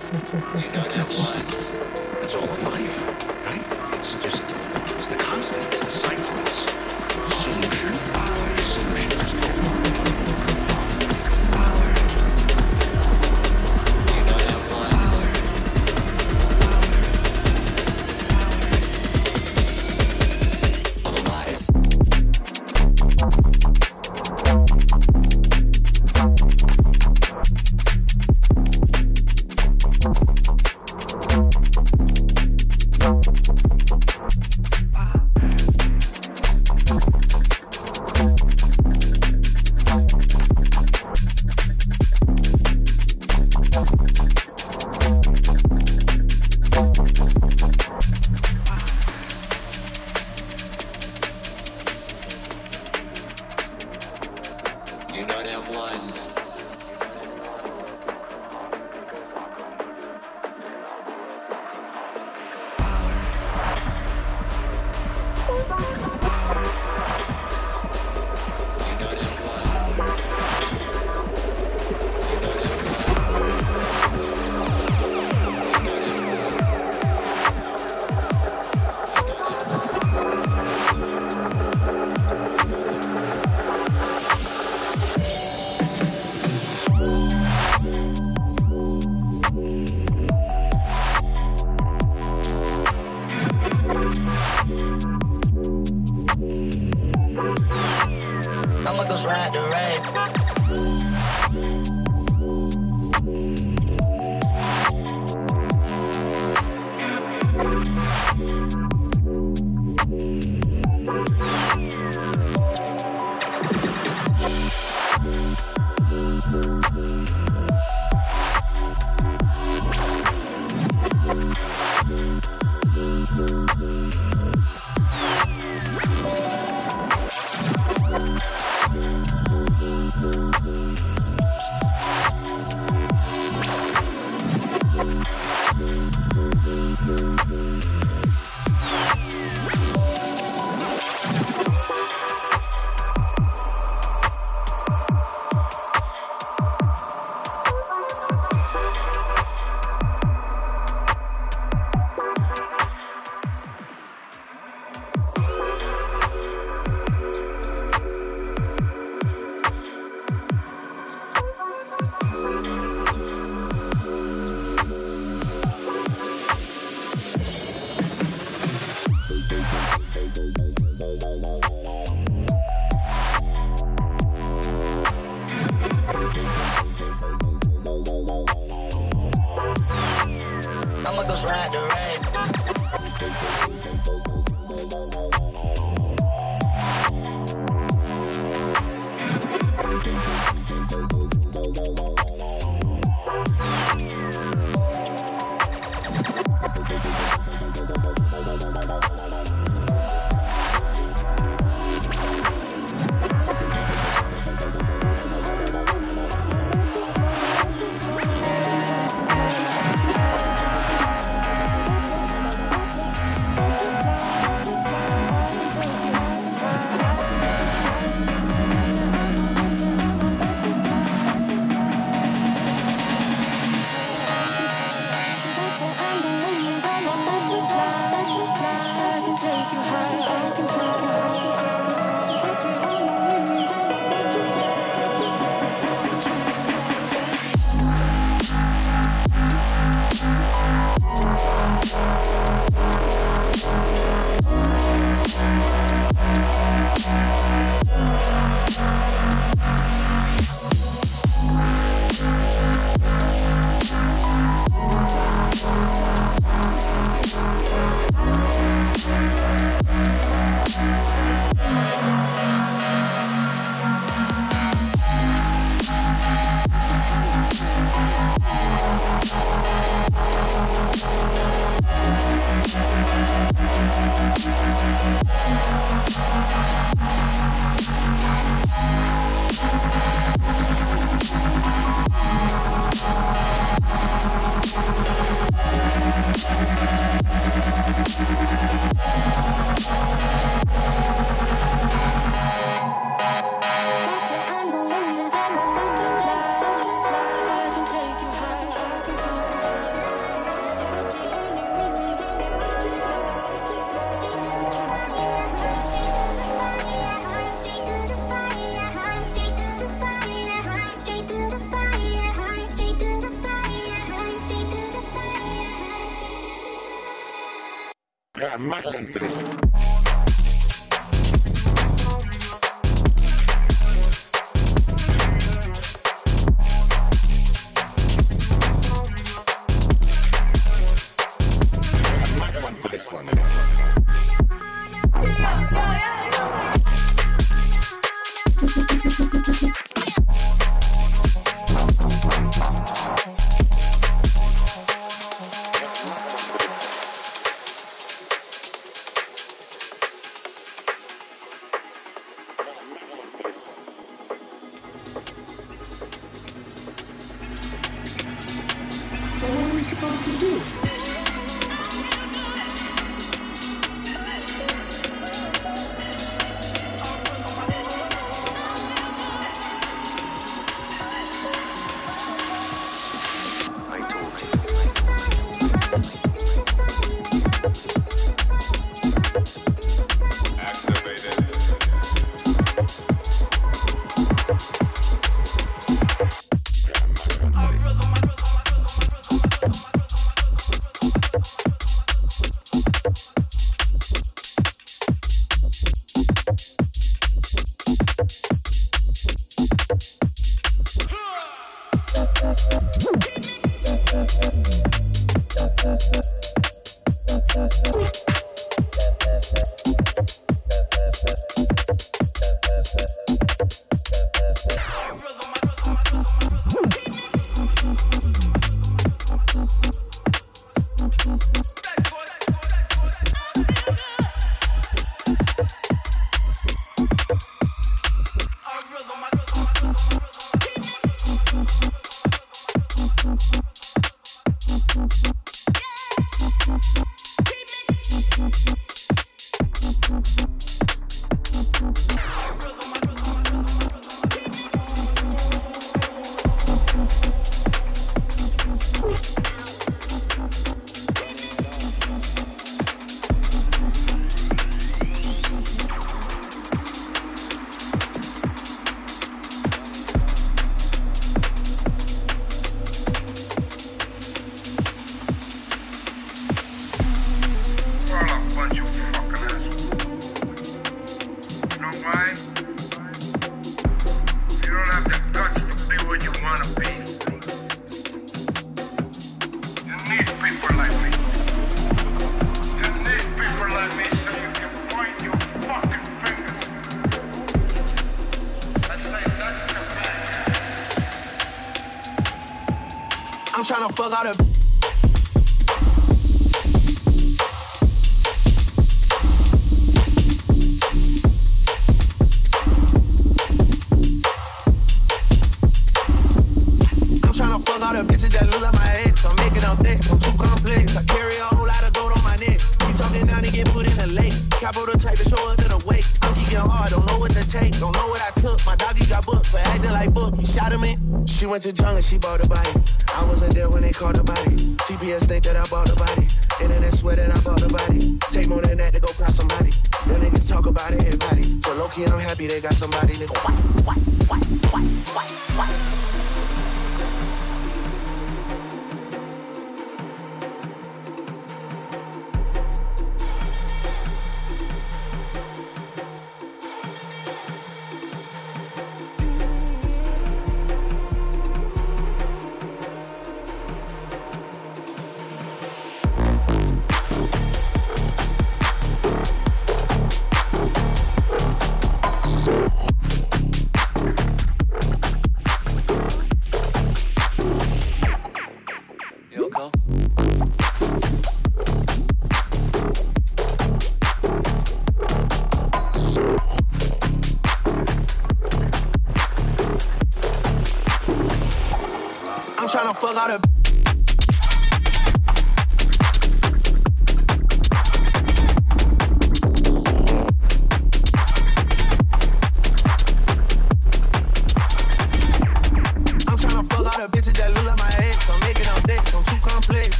compounds. You know that's lines. Madeline went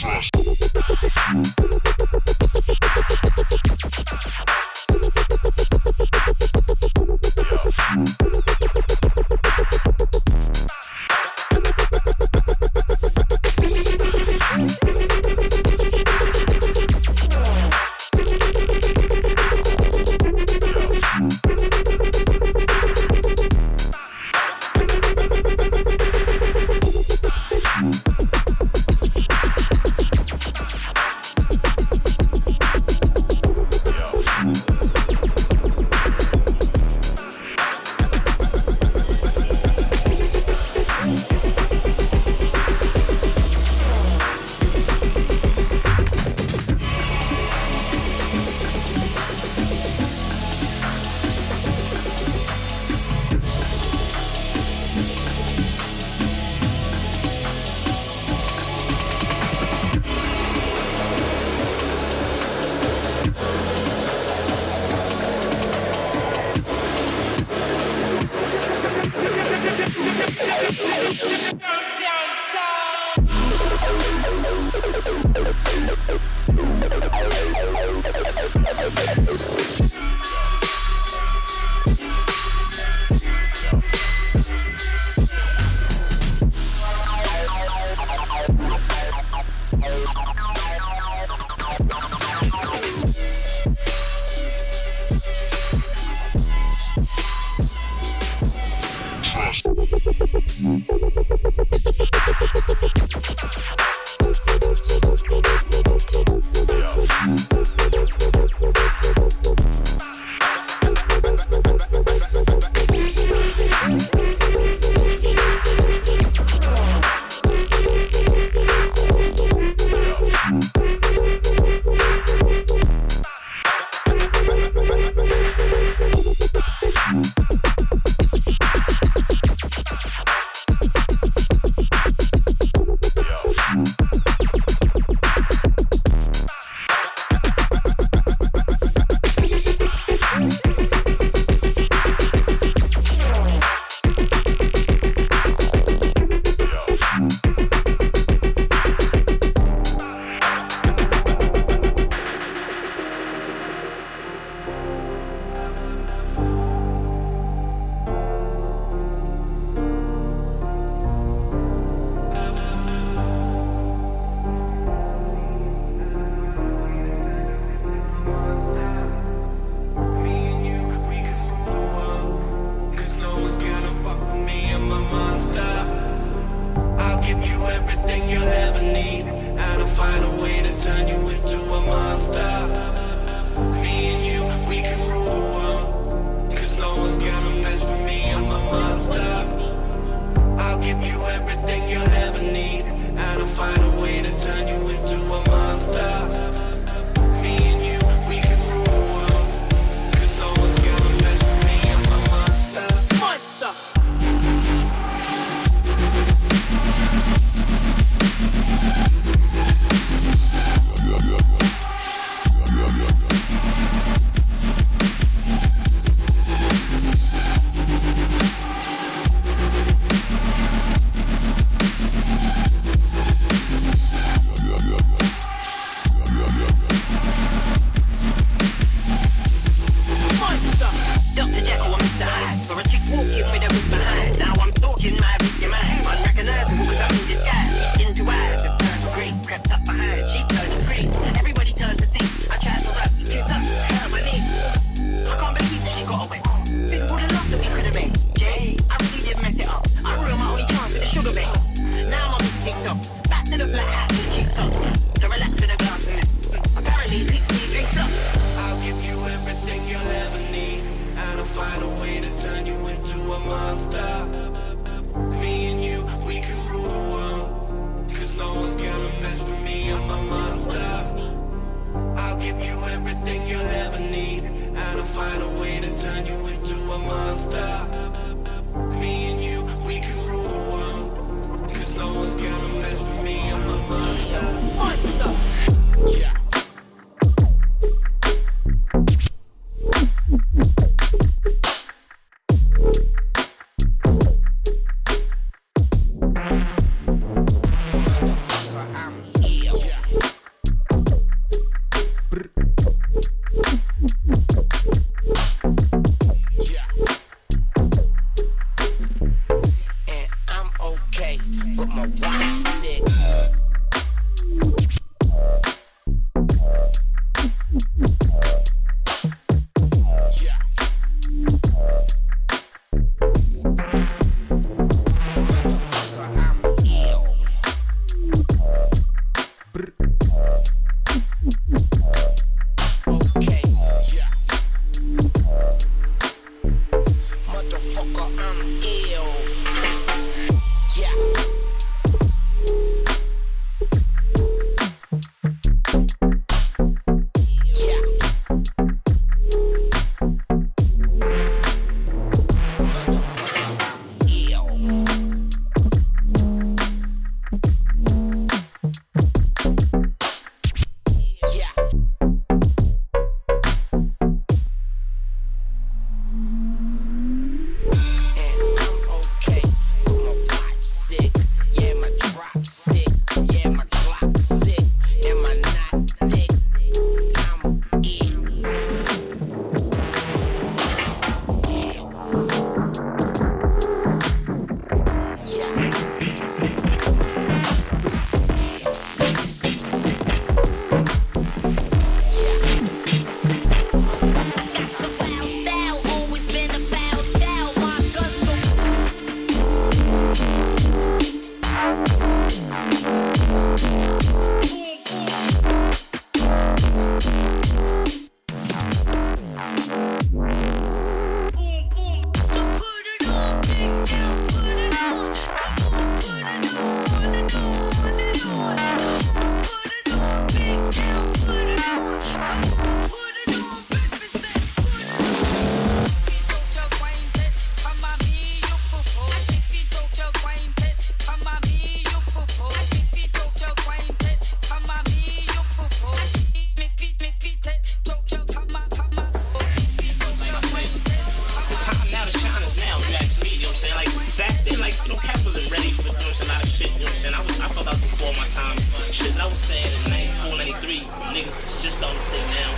trust. No, Cap wasn't ready for, doing a lot of shit, you know what I'm saying? I, was, I felt I was before my time. Shit that I was saying in 94, 93, niggas is just starting to say now.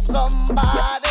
Somebody.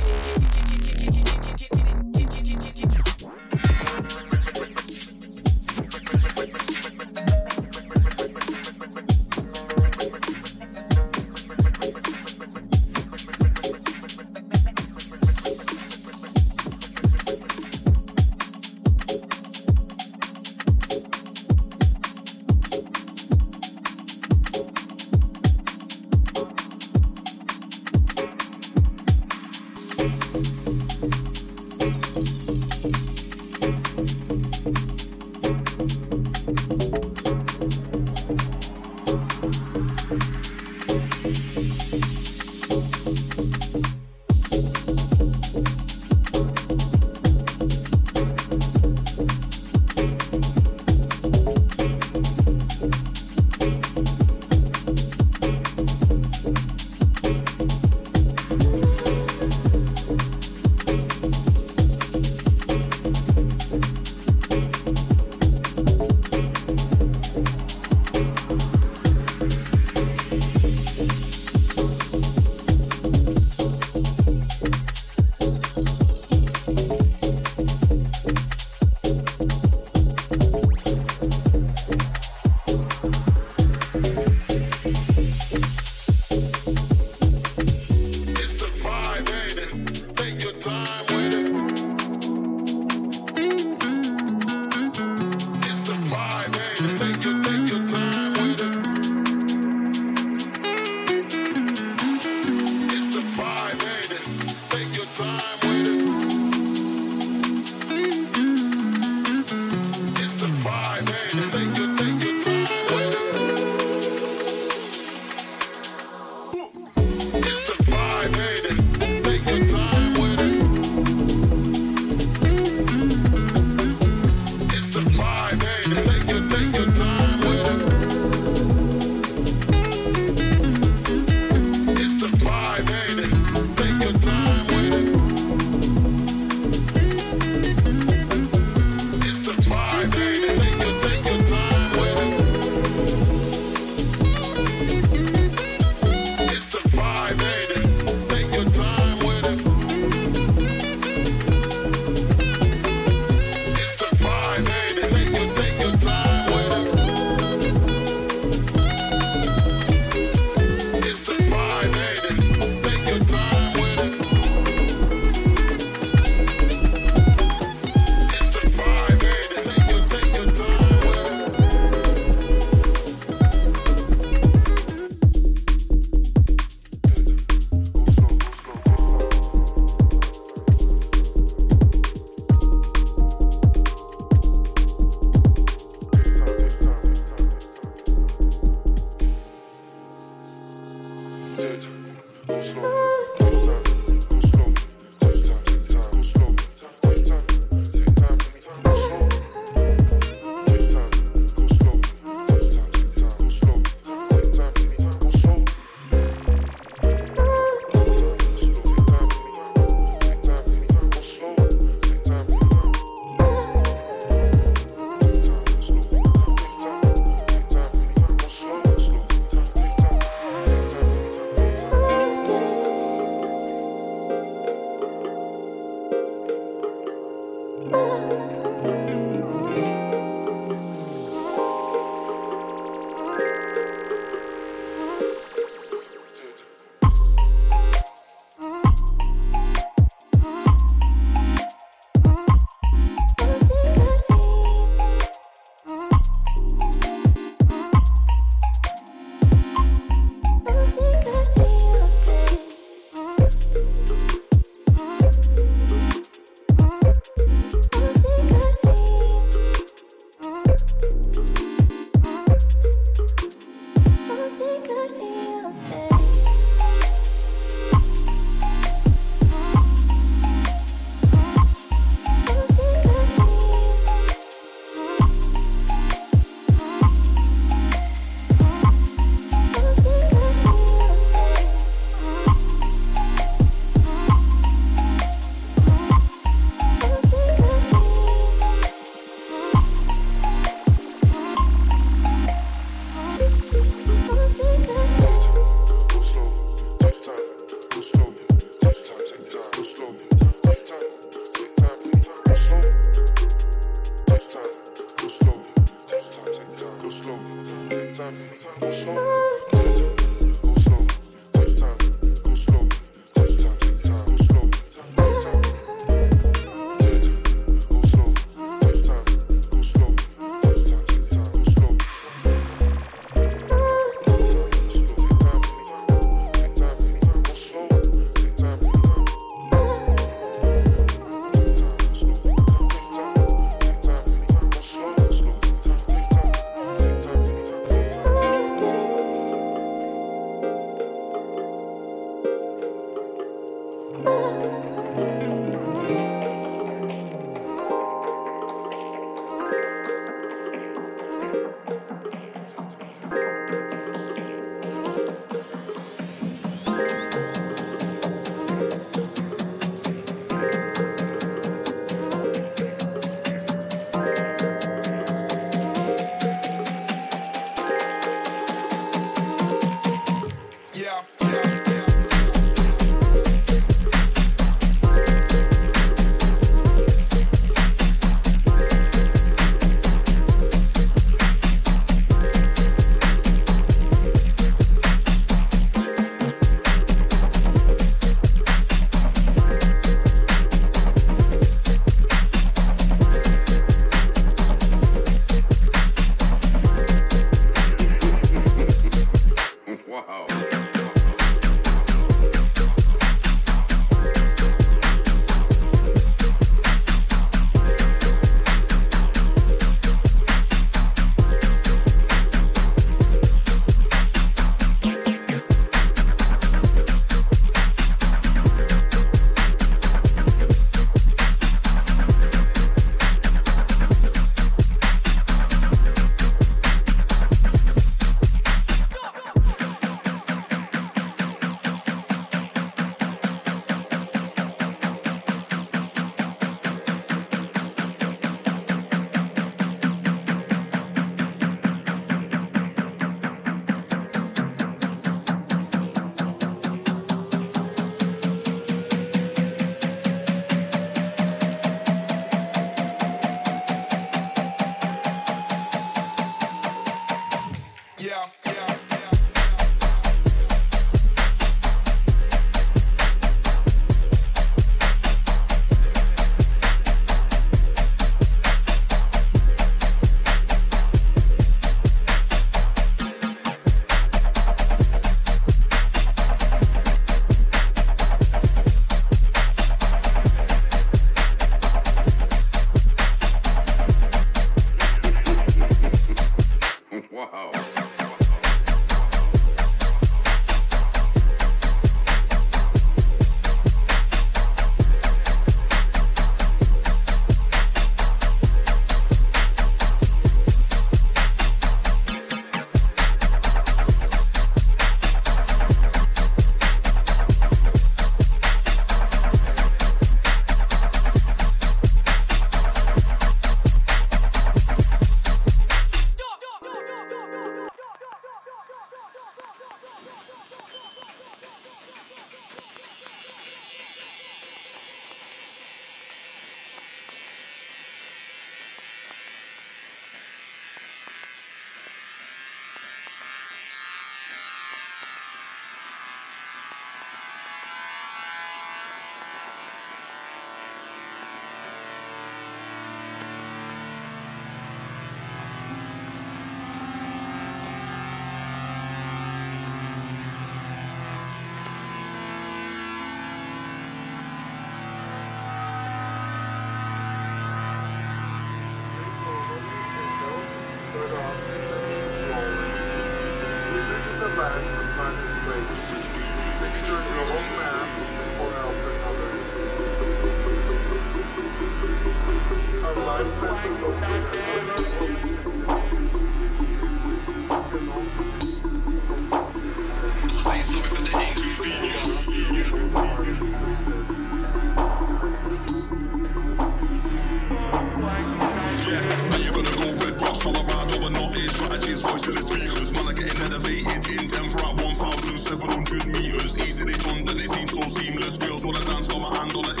they seem so seamless. Girls wanna dance, got my hand on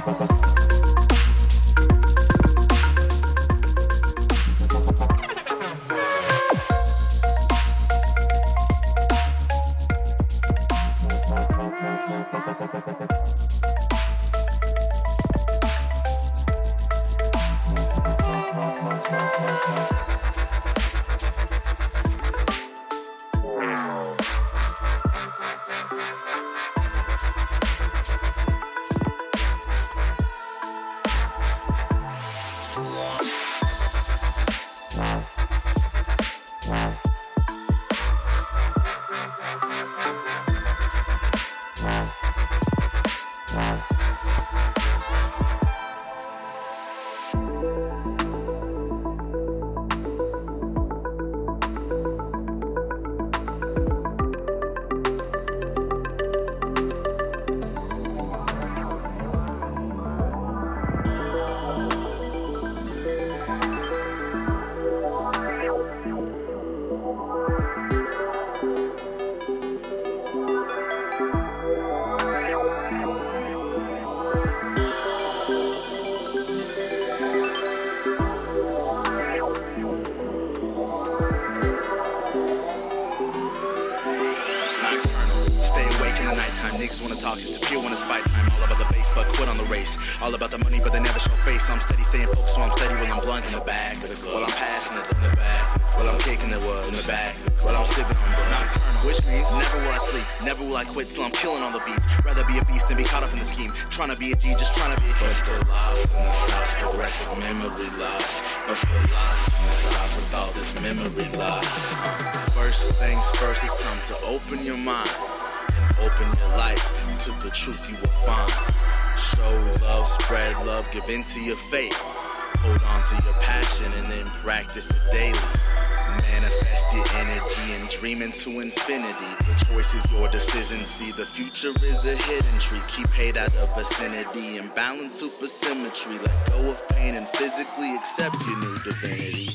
Bye-bye. out of vicinity and balance supersymmetry. Let go of pain and physically accept your new divinity.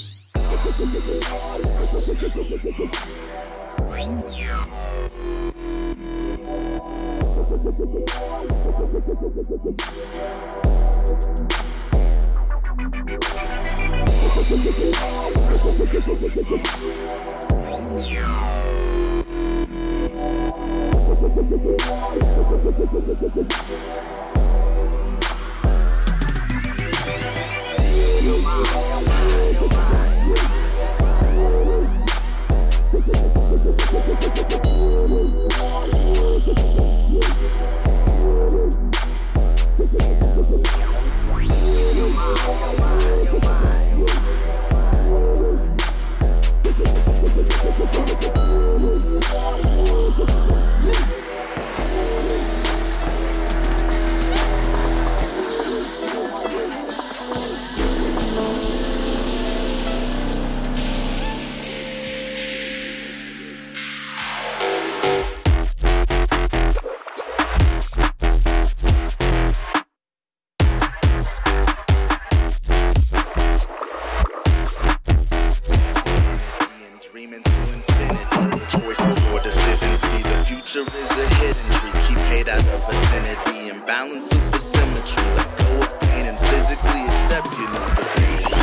hate out of vicinity. Imbalance supersymmetry. Let go of pain and physically accept your new degree.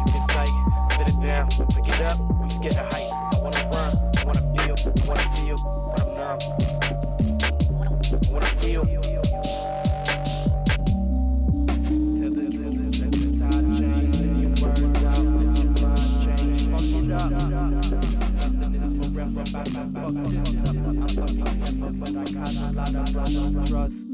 You can sight, sit it down, pick it up. I'm scared of heights. I wanna run, I wanna feel, I wanna feel, but I'm numb. I wanna feel. Tell the truth, let the tide change. Let your words out, let your mind change. Fuck it up. Forever. I'm fucking but I got a lot of brother trust.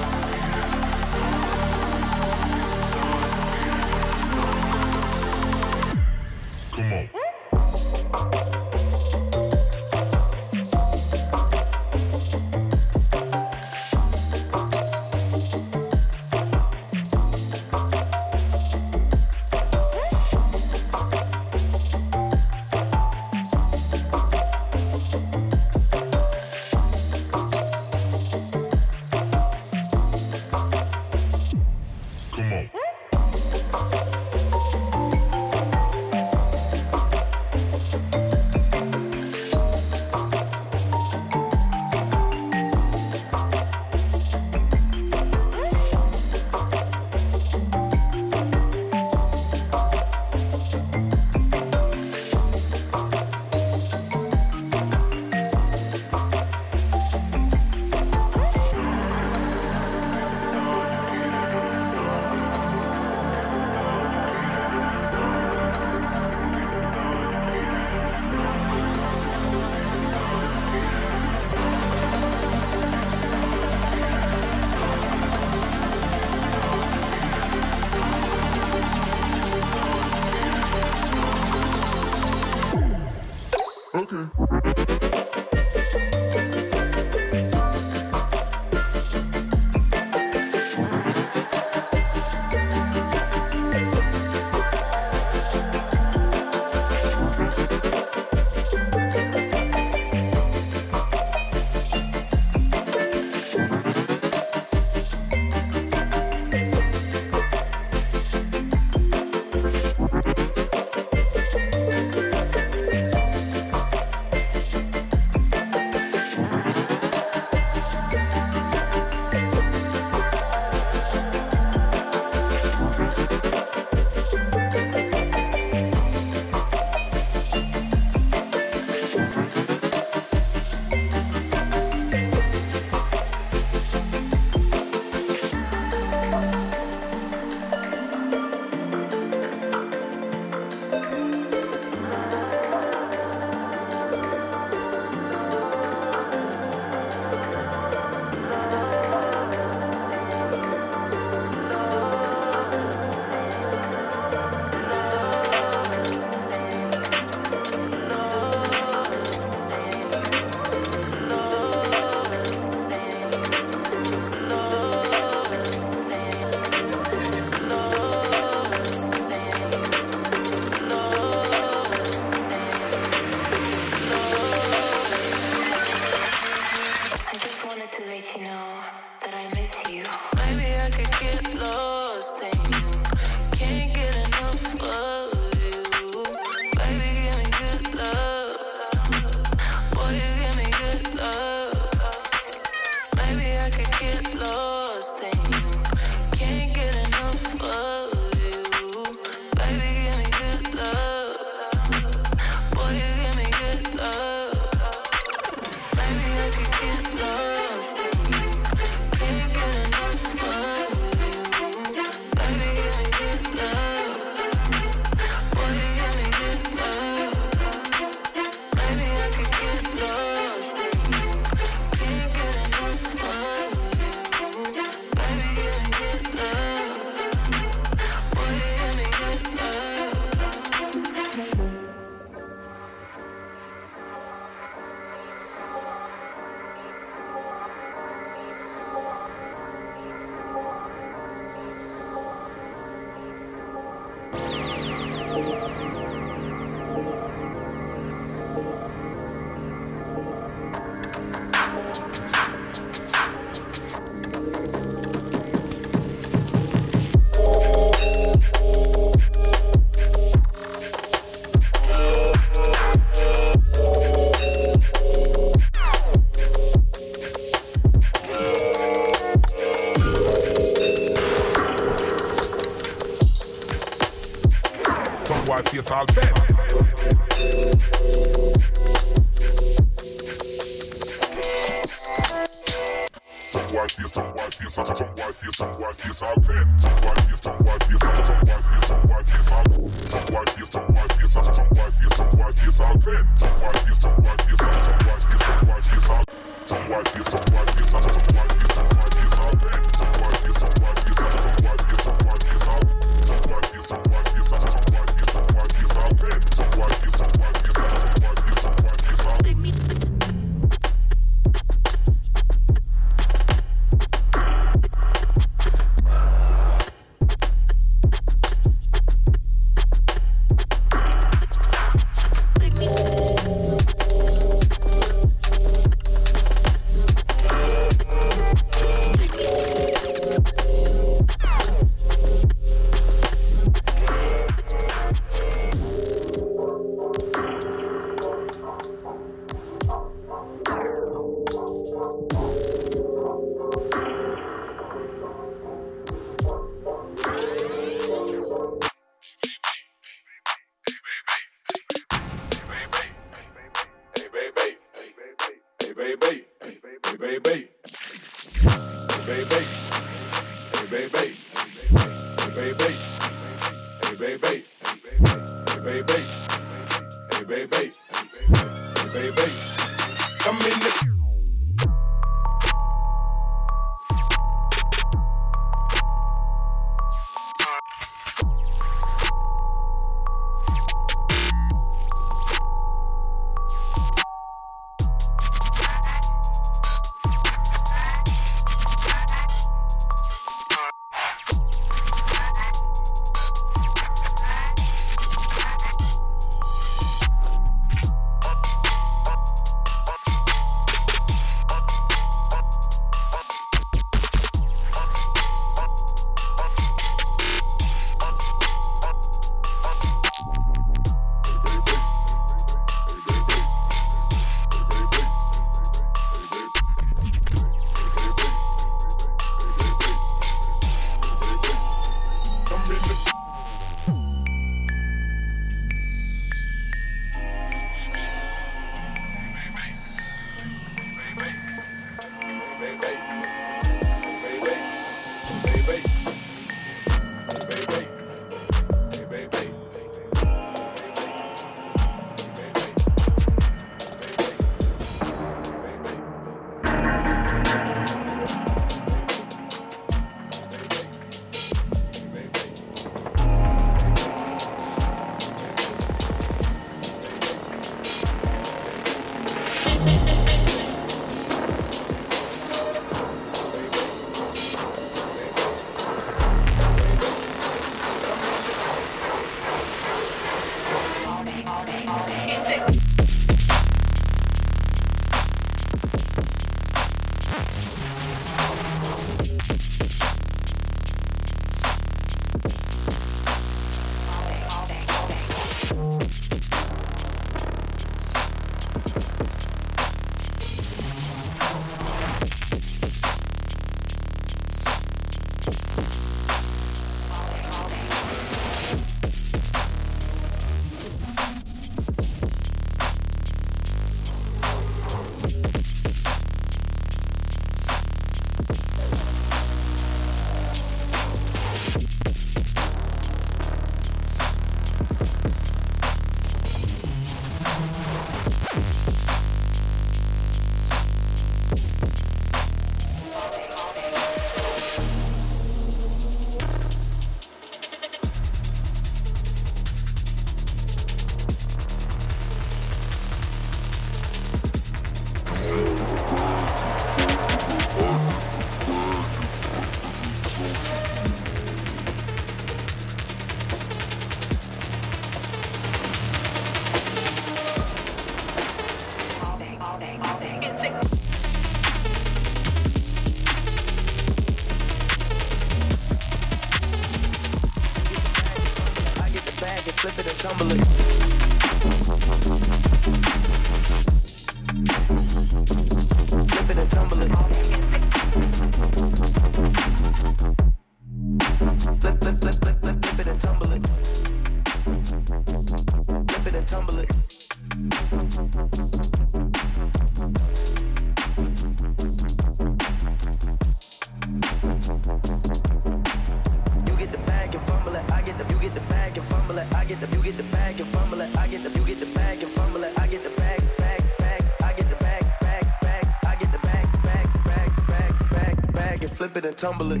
It and tumble it.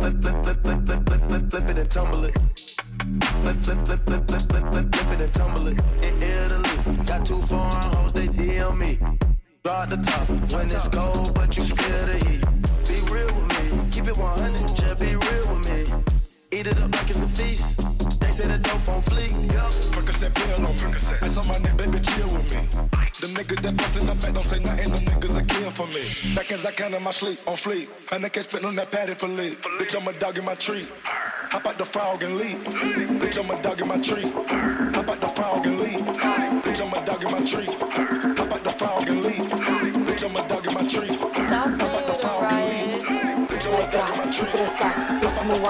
Flip, flip, flip, flip, flip, flip, flip, flip it and tumble it. Flip, flip, flip, flip, nigga that bust in the back don't say nothing, them niggas are kill for me. Back as I can in my sleep, on fleek. A nigga spit on that patty for lead. Bitch, I'm a dog in my tree. Hop out the frog and leave. Bitch, I'm a dog in my tree. Hop out the frog and leave. Bitch, I'm a dog in my tree.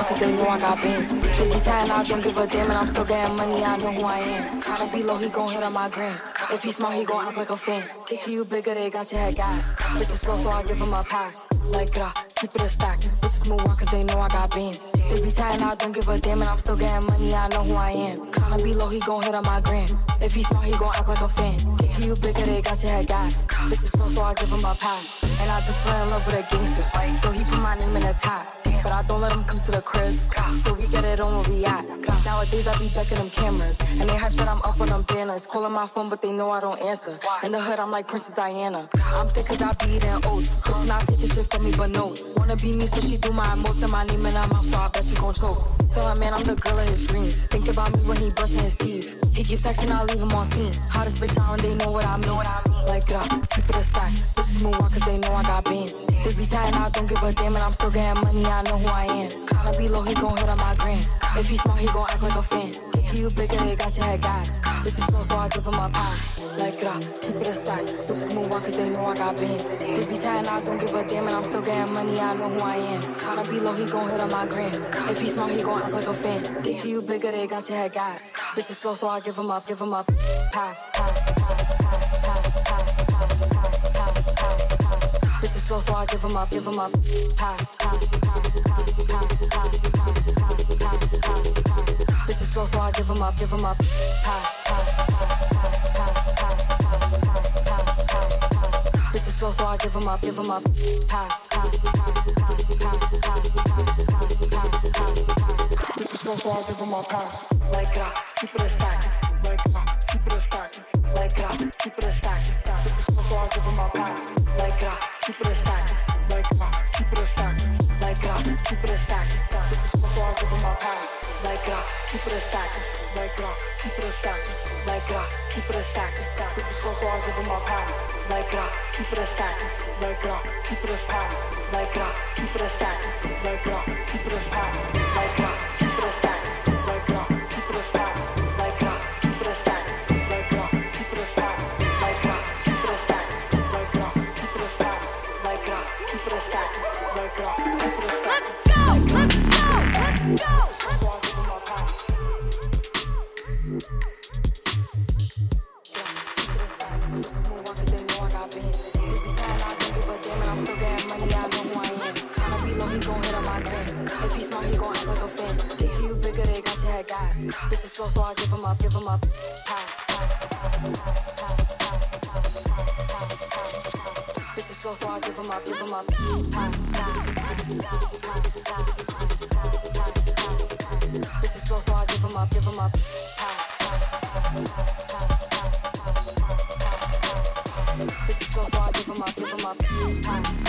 Cause they know I got bands. They be tired, I don't give a damn, and I'm still getting money, I know who I am. Tryna be low, he gon' hit on my gram. If he smart, he gon' act like a fan. Keep you bigger, they got your head gas. Bitches slow, so I give him a pass. Like that, keep it a stack. Bitches move on cause they know I got bands. They be tired, I don't give a damn, and I'm still getting money, I know who I am. Tryna be low, he gon' hit on my gram. If he smart, he gon' act like a fan. Keep you bigger, they got your head gas. Bitches slow, so I give him a pass. And I just fell in love with a gangster. So he put my name in the top. But I don't let him come to the crib. So we get it on where we at. Nowadays I be decking them cameras. And they hype that I'm up on them banners. Calling my phone, but they know I don't answer. In the hood, I'm like Princess Diana. I'm thick cause I be eating oats. Bitch not taking shit from me but notes. Wanna be me, so she do my emotes and my name in her mouth, so I bet she gon' choke. Tell her man I'm the girl of his dreams. Think about me when he brushing his teeth. He keep texting, I leave him on seen. Hottest bitch out and they know what I mean. Like uh, keep it a stack. Bitches move on cause they know I got beans. They be tired, I don't give a damn, and I'm still getting money, I know who I am. Tryna be low, he gon' hit on my gram. If he smart, he gon' act like a fan. Think you bigger, they got your head gas. Bitches slow, so I give him a pass. Like uh, keep it a stack. Bitches move on cause they know I got bands. They be tired, I don't give a damn, and I'm still getting money, I know who I am. Tryna be low, he gon' hit on my gram. If he smart, he gon' act like a fan. Think you bigger, they got your head gas. Bitches slow, so I give him up, give him up. Pass, pass, pass, slow, so I give him up, give him up. Pass, pass, pass, pass, pass, pass, pass, pass, pass, pass, pass. Bitches slow, so I give him up, give him up. Pass, pass, pass, pass, pass, pass, pass, pass, pass, pass, pass. Bitches slow, so I give him up, give him up. Pass, pass, pass, pass, pass, pass, pass, pass, pass, pass, pass. Bitches slow, so I give him a pass. Like that, keep it a stack. Like that, keep it a stack. Like that, keep it a stack. Bitches slow, so I give him a pass. Like that, keep it a stack. Like that, keep it a stack. Like that, keep it a stack. Bitches slow, so I give him a pass. Keep like like it a stack. Like like, keep like it a stack. Like that, keep it a stack. Bitches slow, Bitches slow, so I give him up, give him up. Bitches slow, so I give him up, give him up. Bitches slow, so I give him up, give him up. Bitches slow, so I give him up, give him up.